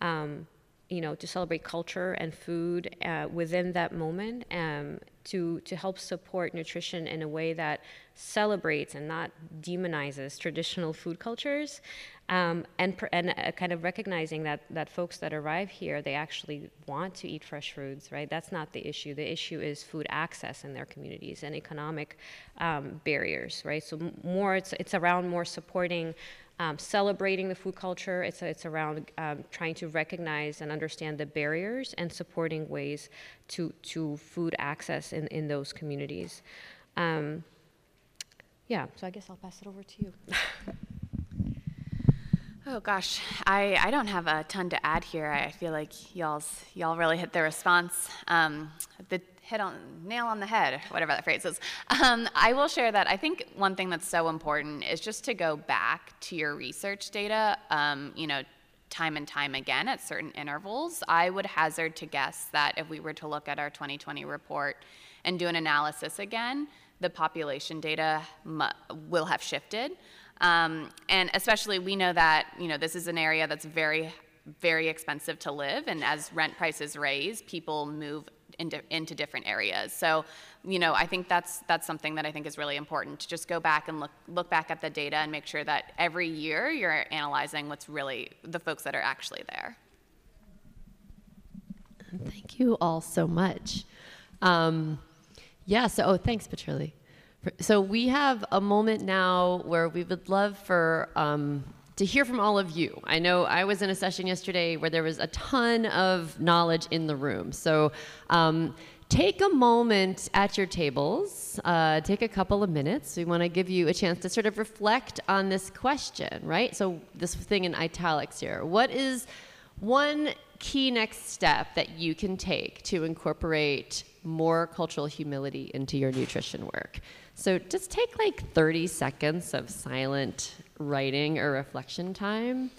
um, you know, to celebrate culture and food uh, within that moment, um, to to help support nutrition in a way that celebrates and not demonizes traditional food cultures, um, and and uh, kind of recognizing that that folks that arrive here they actually want to eat fresh foods, right? That's not the issue. The issue is food access in their communities and economic um, barriers, right? So more it's it's around more supporting um, celebrating the food culture. It's, it's around um, trying to recognize and understand the barriers and supporting ways to, to food access in, in those communities. Um, yeah, so I guess I'll pass it over to you. <laughs> Oh gosh, I, I don't have a ton to add here. I feel like y'all's y'all really hit the response. Um, the hit on nail on the head, whatever that phrase is. Um, I will share that I think one thing that's so important is just to go back to your research data. Um, you know, time and time again at certain intervals, I would hazard to guess that if we were to look at our 2020 report and do an analysis again, the population data will have shifted. Um, and especially, we know that you know this is an area that's very, very expensive to live, and as rent prices raise, people move into, into different areas. So, you know, I think that's that's something that I think is really important to just go back and look look back at the data and make sure that every year you're analyzing what's really the folks that are actually there. Thank you all so much. Um, yeah. So, oh, thanks, Petrilli. So we have a moment now where we would love for um, to hear from all of you. I know I was in a session yesterday where there was a ton of knowledge in the room. So um, take a moment at your tables, uh, take a couple of minutes. We want to give you a chance to sort of reflect on this question, right? So this thing in italics here. What is one key next step that you can take to incorporate more cultural humility into your nutrition work? So just take like 30 seconds of silent writing or reflection time.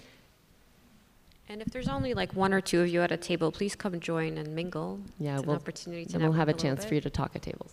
And if there's only like one or two of you at a table, please come join and mingle. Yeah, it's we'll, an opportunity to and we'll have a chance for you to talk at tables.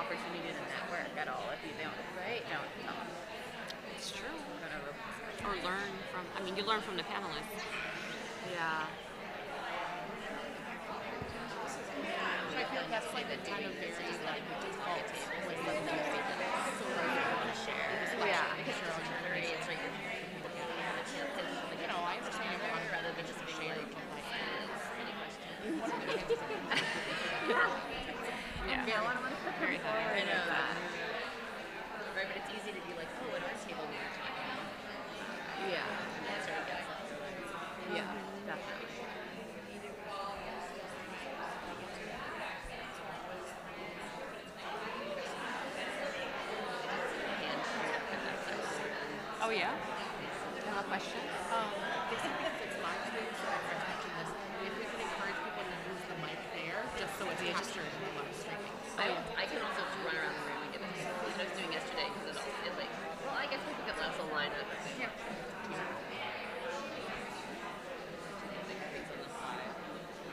learn from the panelists. Yeah. I feel like that's like the kind of very like default with the share. Yeah. Because you're on generate, it's like you know, I understand you want rather than just share any questions. yeah. Yeah, one of them very high. I know that. Right, but it's easy to be like, oh, at our table we were talking. Yeah. Yeah, definitely. Oh yeah. have questions? Um, if something fits live today, so I'm touching this, if we can encourage people to use the mic there, just so it's captured in the live streaming. I, I can also just run around the room and give it. That's what I was doing yesterday because it, it like. Well, I guess we could also line up. Yeah.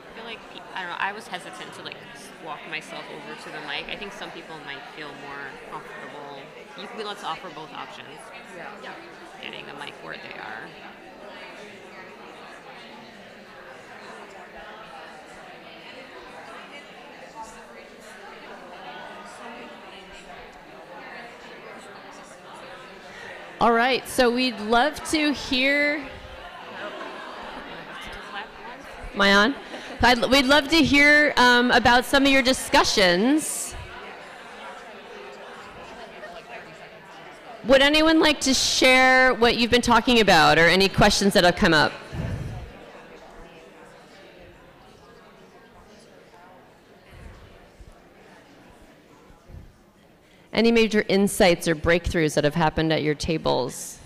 I feel like pe- I don't know. I was hesitant to like walk myself over to the mic. I think some people might feel more comfortable. You can let's offer both options. Yeah. Getting the mic where they are. All right. So we'd love to hear. Oh. Am I on? I'd, we'd love to hear um, about some of your discussions. Would anyone like to share what you've been talking about or any questions that have come up? Any major insights or breakthroughs that have happened at your tables?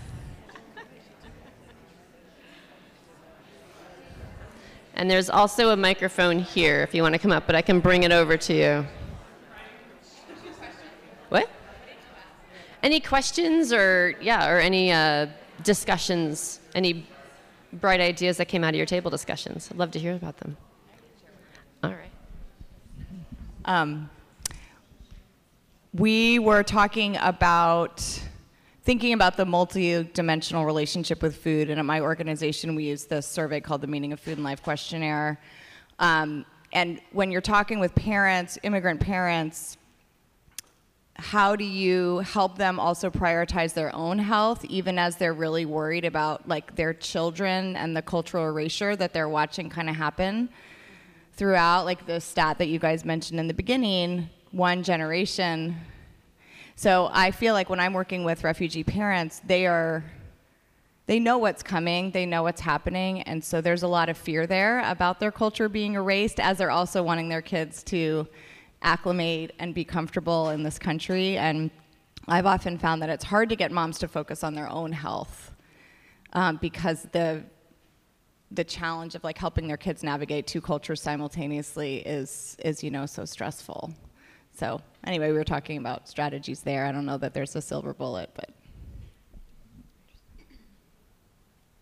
And there's also a microphone here if you want to come up, but I can bring it over to you. What? Any questions or yeah, or any uh, discussions? Any bright ideas that came out of your table discussions? I'd love to hear about them. All right. Um, we were talking about thinking about the multi-dimensional relationship with food, and at my organization, we use this survey called the Meaning of Food and Life questionnaire. Um, and when you're talking with parents, immigrant parents, how do you help them also prioritize their own health even as they're really worried about like their children and the cultural erasure that they're watching kind of happen throughout like the stat that you guys mentioned in the beginning one generation so i feel like when i'm working with refugee parents they are they know what's coming they know what's happening and so there's a lot of fear there about their culture being erased as they're also wanting their kids to acclimate and be comfortable in this country and i've often found that it's hard to get moms to focus on their own health um, because the the challenge of like helping their kids navigate two cultures simultaneously is is you know so stressful so anyway we were talking about strategies there i don't know that there's a silver bullet but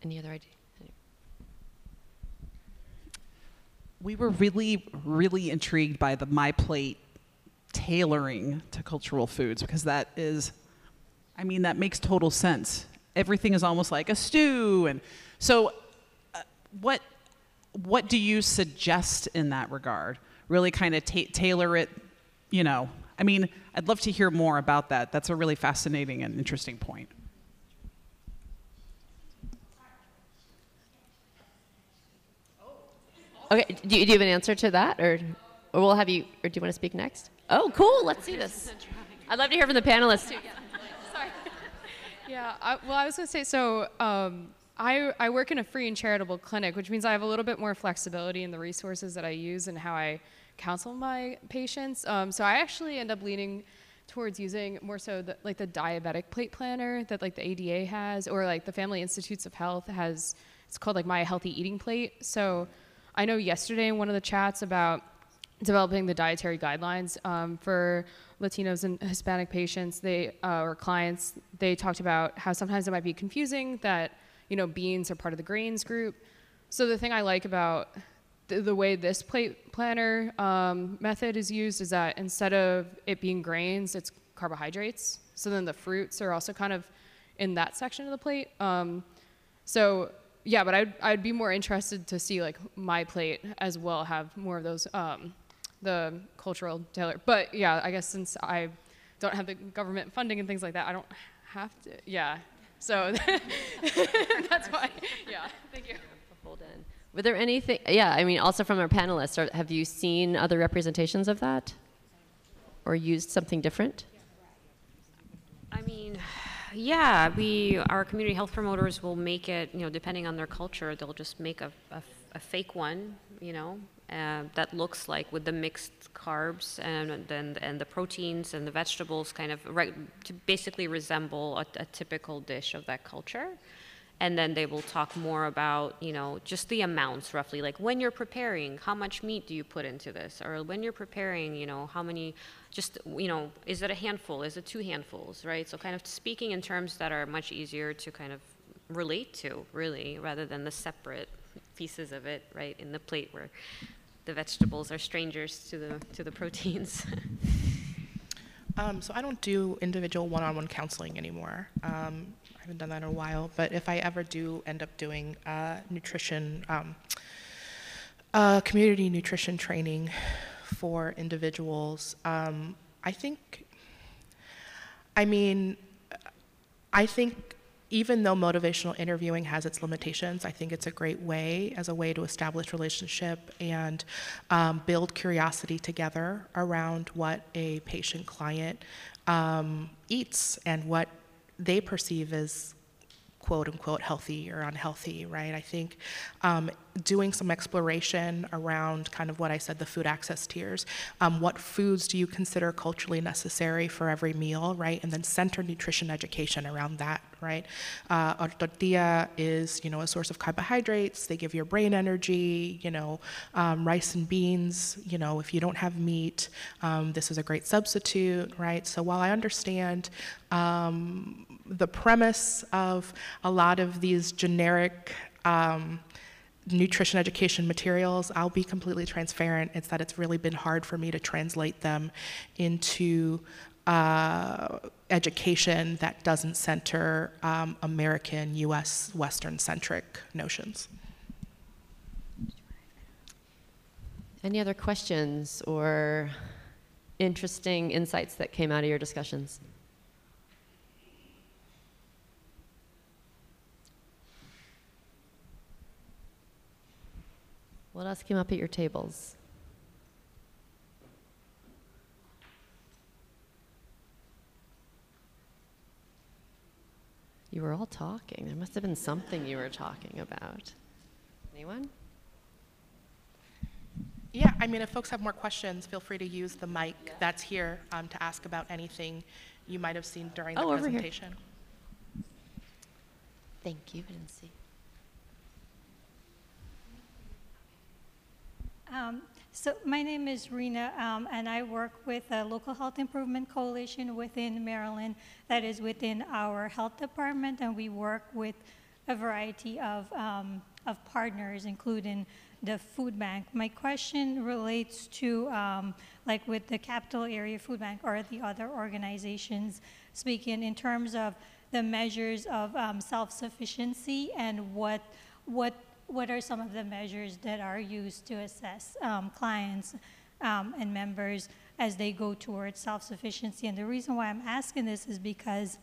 Any other idea? We were really, really intrigued by the My Plate tailoring to cultural foods because that is, I mean, that makes total sense. Everything is almost like a stew, and so uh, what what do you suggest in that regard? Really, kind of ta- tailor it, you know. I mean, I'd love to hear more about that. That's a really fascinating and interesting point. Okay, do you, do you have an answer to that, or, or we'll have you, or do you want to speak next? Oh, cool. Let's see this. I'd love to hear from the panelists too. Yeah, I, well, I was going to say so. Um, I, I work in a free and charitable clinic, which means I have a little bit more flexibility in the resources that I use and how I counsel my patients. Um, so I actually end up leaning towards using more so the, like the diabetic plate planner that like the ADA has, or like the Family Institutes of Health has. It's called like My Healthy Eating Plate. So I know yesterday in one of the chats about developing the dietary guidelines um, for Latinos and Hispanic patients, they uh, or clients, they talked about how sometimes it might be confusing that you know beans are part of the grains group. So the thing I like about the, way this plate planner um, method is used is that instead of it being grains, it's carbohydrates. So then the fruits are also kind of in that section of the plate. Um, so yeah, but I'd, I'd be more interested to see like my plate as well have more of those um, the cultural tailor. But yeah, I guess since I don't have the government funding and things like that, I don't have to. Yeah, so <laughs> that's why. Yeah, thank you. Hold in. Were there anything? Yeah, I mean, also from our panelists, are, have you seen other representations of that, or used something different? I mean, yeah, we our community health promoters will make it. You know, depending on their culture, they'll just make a, a, a fake one. You know, uh, that looks like with the mixed carbs and then and the proteins and the vegetables, kind of to basically resemble a, a typical dish of that culture. And then they will talk more about, you know, just the amounts roughly, like when you're preparing, how much meat do you put into this? Or when you're preparing, you know, how many, just, you know, is it a handful? Is it two handfuls, right? So kind of speaking in terms that are much easier to kind of relate to, really, rather than the separate pieces of it, right, in the plate where the vegetables are strangers to the, to the proteins. <laughs> Um, so I don't do individual one-on-one counseling anymore. Um, I haven't done that in a while. But if I ever do end up doing uh, nutrition, um, uh, community nutrition training for individuals, um, I think. I mean, I think even though motivational interviewing has its limitations, I think it's a great way as a way to establish relationship and um, build curiosity together around what a patient client um, eats and what they perceive as quote unquote healthy or unhealthy, right? I think um, doing some exploration around kind of what I said, the food access tiers. Um, what foods do you consider culturally necessary for every meal, right? And then center nutrition education around that, right? Uh, a tortilla is, you know, a source of carbohydrates. They give your brain energy. You know, um, rice and beans. You know, if you don't have meat, um, this is a great substitute, right? So while I understand um, the premise of a lot of these generic um, nutrition education materials, I'll be completely transparent. It's that it's really been hard for me to translate them into uh, education that doesn't center um, American, US, Western centric notions. Any other questions or interesting insights that came out of your discussions? What else came up at your tables? You were all talking. There must have been something you were talking about. Anyone? Yeah, I mean, if folks have more questions, feel free to use the mic that's here um, to ask about anything you might have seen during the Oh, over here. presentation. Thank you. I didn't see. Um, So my name is Rena, um, and I work with a local health improvement coalition within Maryland that is within our health department, and we work with a variety of, um, of partners, including the food bank. My question relates to, um, like with the capital area food bank or the other organizations speaking in terms of the measures of um, self-sufficiency and what, what what are some of the measures that are used to assess um, clients um, and members as they go towards self-sufficiency? And the reason why I'm asking this is because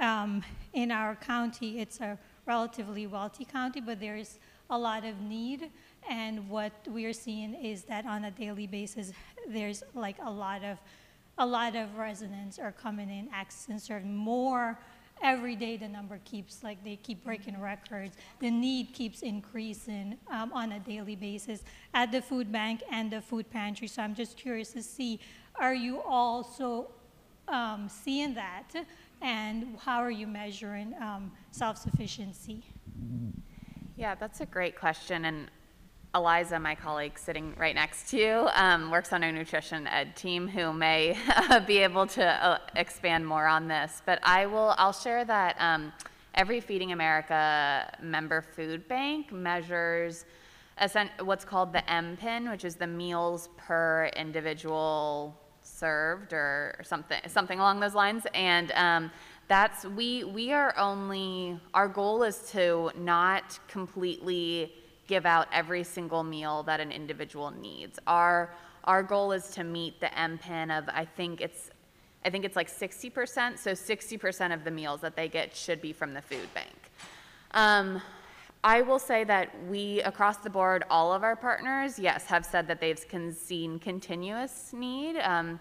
um, in our county, it's a relatively wealthy county, but there's a lot of need. And what we are seeing is that on a daily basis, there's like a lot of a lot of residents are coming in, accessing certain more every day the number keeps like they keep breaking records. The need keeps increasing um, on a daily basis at the food bank and the food pantry. So i'm just curious to see are you also um, seeing that? And how are you measuring um, self-sufficiency? Yeah, that's a great question. And Eliza, my colleague sitting right next to you, um, works on our nutrition ed team who may be able to uh, expand more on this. But I will, I'll share that um, every Feeding America member food bank measures what's called the MPIN, which is the meals per individual served or something, something along those lines. And um, that's, we, we are only, our goal is to not completely give out every single meal that an individual needs. Our, our goal is to meet the MPIN of, I think it's, I think it's like 60%, so 60% of the meals that they get should be from the food bank. Um, I will say that we, across the board, all of our partners, yes, have said that they've seen continuous need. Um,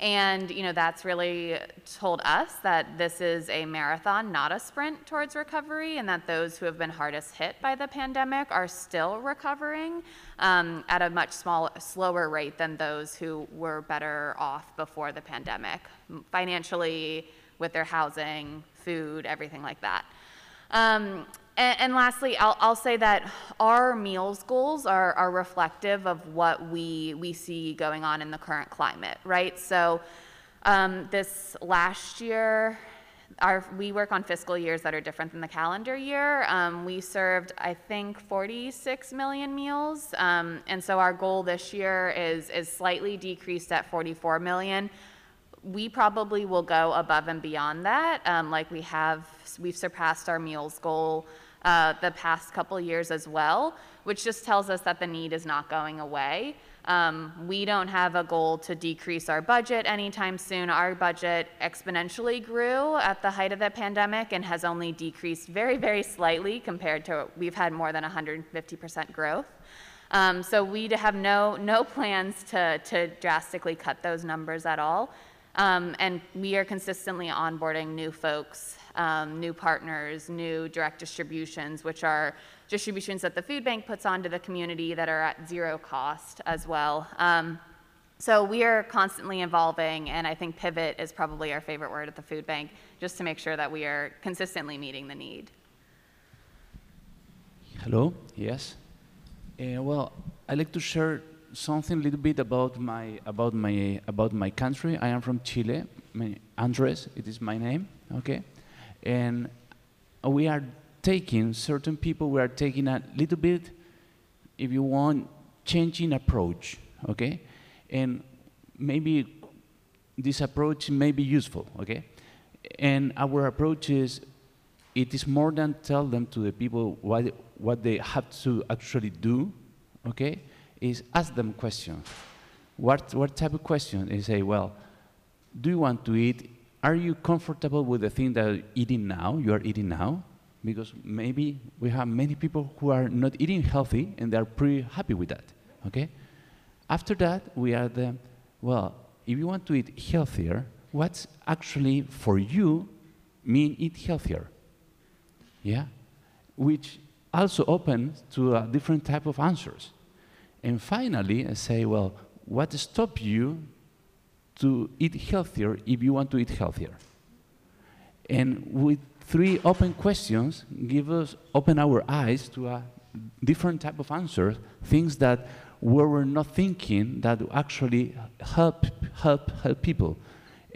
and, you know, that's really told us that this is a marathon, not a sprint towards recovery, and that those who have been hardest hit by the pandemic are still recovering um, at a much small, slower rate than those who were better off before the pandemic, financially, with their housing, food, everything like that. Um, And, and lastly, I'll, I'll say that our meals goals are, are reflective of what we, we see going on in the current climate, right? So um, this last year, our, we work on fiscal years that are different than the calendar year. Um, we served, I think, 46 million meals. Um, and so our goal this year is, is slightly decreased at 44 million. We probably will go above and beyond that, um, like we have, we've surpassed our meals goal uh, the past couple years as well, which just tells us that the need is not going away. Um, we don't have a goal to decrease our budget anytime soon. Our budget exponentially grew at the height of the pandemic and has only decreased very, very slightly compared to we've had more than 150% growth. Um, so we have no, no <laughs> plans to, to drastically cut those numbers at all. Um, and we are consistently onboarding new folks, um, new partners, new direct distributions, which are distributions that the food bank puts onto the community that are at zero cost as well. Um, so we are constantly evolving, and I think pivot is probably our favorite word at the food bank, just to make sure that we are consistently meeting the need. Hello, yes. Uh, well, I'd like to share something a little bit about my, about my, about my country. I am from Chile. My, Andres, it is my name, okay? And we are taking, certain people, we are taking a little bit, if you want, changing approach, okay? And maybe this approach may be useful, okay? And our approach is, it is more than tell them to the people what, what they have to actually do, okay? Is ask them questions. What, what type of question? They say, well, do you want to eat? Are you comfortable with the thing that eating now, you are eating now? because maybe we have many people who are not eating healthy and they're pretty happy with that. Okay? After that, we are the, well, if you want to eat healthier, what's actually for you mean eat healthier? Yeah? Which also opens to a different type of answers. And finally, I say, well, what stops you to eat healthier if you want to eat healthier? And with three open questions give us open our eyes to a different type of answers, things that we were not thinking that actually help help help people.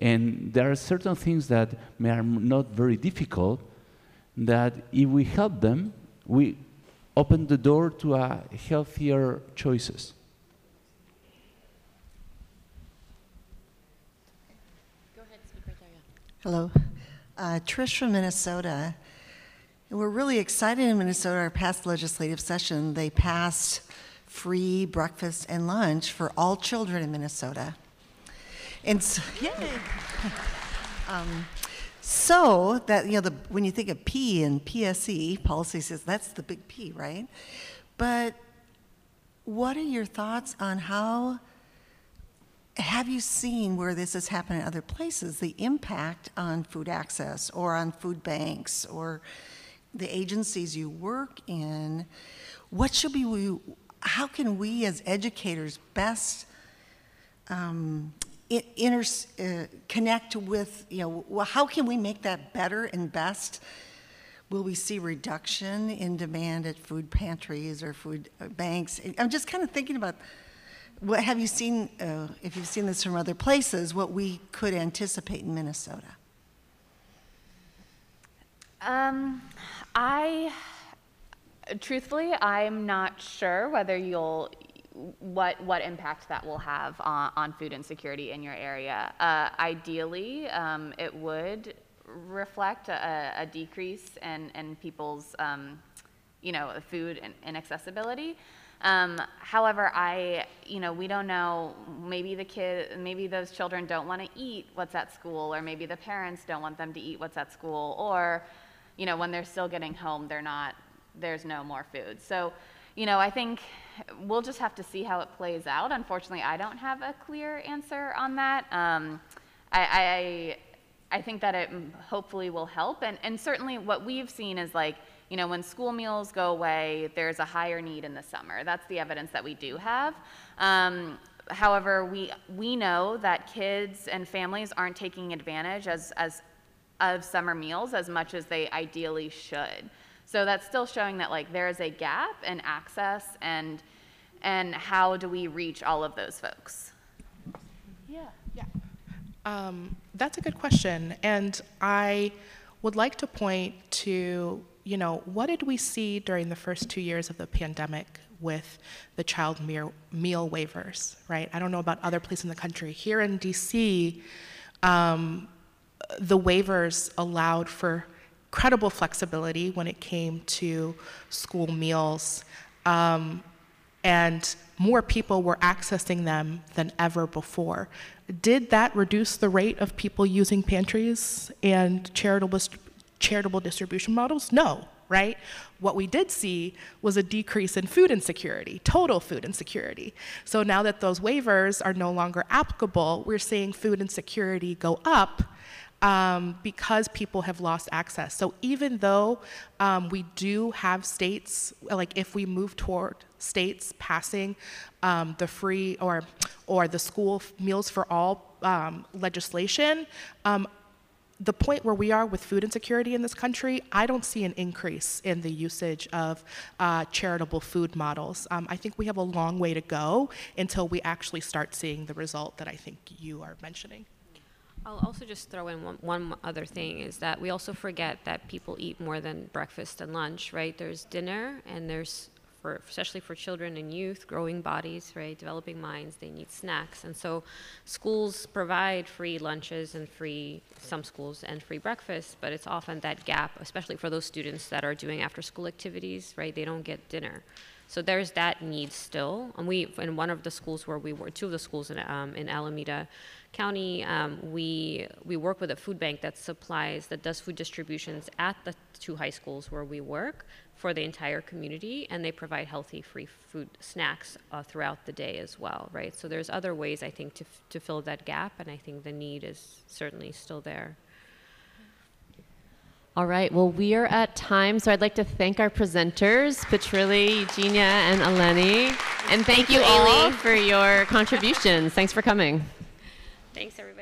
And there are certain things that may are not very difficult that if we help them, we open the door to a healthier choices. Go ahead, speak right there, yeah. Hello uh, Trish from Minnesota. We're really excited in Minnesota. Our past legislative session, they passed free breakfast and lunch for all children in Minnesota. And so, yay! <laughs> um, so that you know, the, when you think of P and PSE policy says that's the big P, right? But what are your thoughts on how? Have you seen where this has happened in other places, the impact on food access or on food banks or the agencies you work in? What should we, how can we as educators best um, inter, uh, connect with, you know, how can we make that better and best? Will we see reduction in demand at food pantries or food uh, banks? I'm just kind of thinking about what have you seen, uh, if you've seen this from other places, what we could anticipate in Minnesota? Um, I, truthfully, I'm not sure whether you'll, what, what impact that will have on, on food insecurity in your area. Uh, ideally, um, it would reflect a, a decrease in, in people's, um, you know, food inaccessibility. Um, however, I, you know, we don't know, maybe the kid, maybe those children don't want to eat what's at school, or maybe the parents don't want them to eat what's at school, or, you know, when they're still getting home, they're not, there's no more food. So, you know, I think we'll just have to see how it plays out. Unfortunately, I don't have a clear answer on that. Um, I, I, I think that it hopefully will help, and, and certainly what we've seen is like, you know, when school meals go away, there's a higher need in the summer. That's the evidence that we do have. Um, however, we, we know that kids and families aren't taking advantage as, as, of summer meals as much as they ideally should. So that's still showing that like there is a gap in access and and how do we reach all of those folks? Yeah. Yeah. Um, that's a good question. And I would like to point to, you know, what did we see during the first two years of the pandemic with the child meal, waivers, right? I don't know about other places in the country. Here in DC, um, the waivers allowed for credible flexibility when it came to school meals. Um, and more people were accessing them than ever before. Did that reduce the rate of people using pantries and charitable, charitable distribution models? No, right? What we did see was a decrease in food insecurity, total food insecurity. So now that those waivers are no longer applicable, we're seeing food insecurity go up um, because people have lost access. So even though um, we do have states, like if we move toward states passing um, the free or or the school meals for all um, legislation. The point where we are with food insecurity in this country, I don't see an increase in the usage of uh, charitable food models. Um, I think we have a long way to go until we actually start seeing the result that I think you are mentioning. I'll also just throw in one, one other thing is that we also forget that people eat more than breakfast and lunch, right? There's dinner and there's for especially for children and youth, growing bodies, right, developing minds, they need snacks. And so schools provide free lunches and free some schools and free breakfast, but it's often that gap, especially for those students that are doing after school activities, right? They don't get dinner. So there's that need still. And we, in one of the schools where we were, two of the schools in, um, in Alameda County, um, we, we work with a food bank that supplies, that does food distributions at the two high schools where we work for the entire community, and they provide healthy, free food snacks uh, throughout the day as well, right? So there's other ways, I think, to, f- to fill that gap, and I think the need is certainly still there. All right, well, we are at time, so I'd like to thank our presenters, Petrilli, Eugenia, and Eleni. And thank, thank you all for your contributions. Thanks for coming. Thanks, everybody.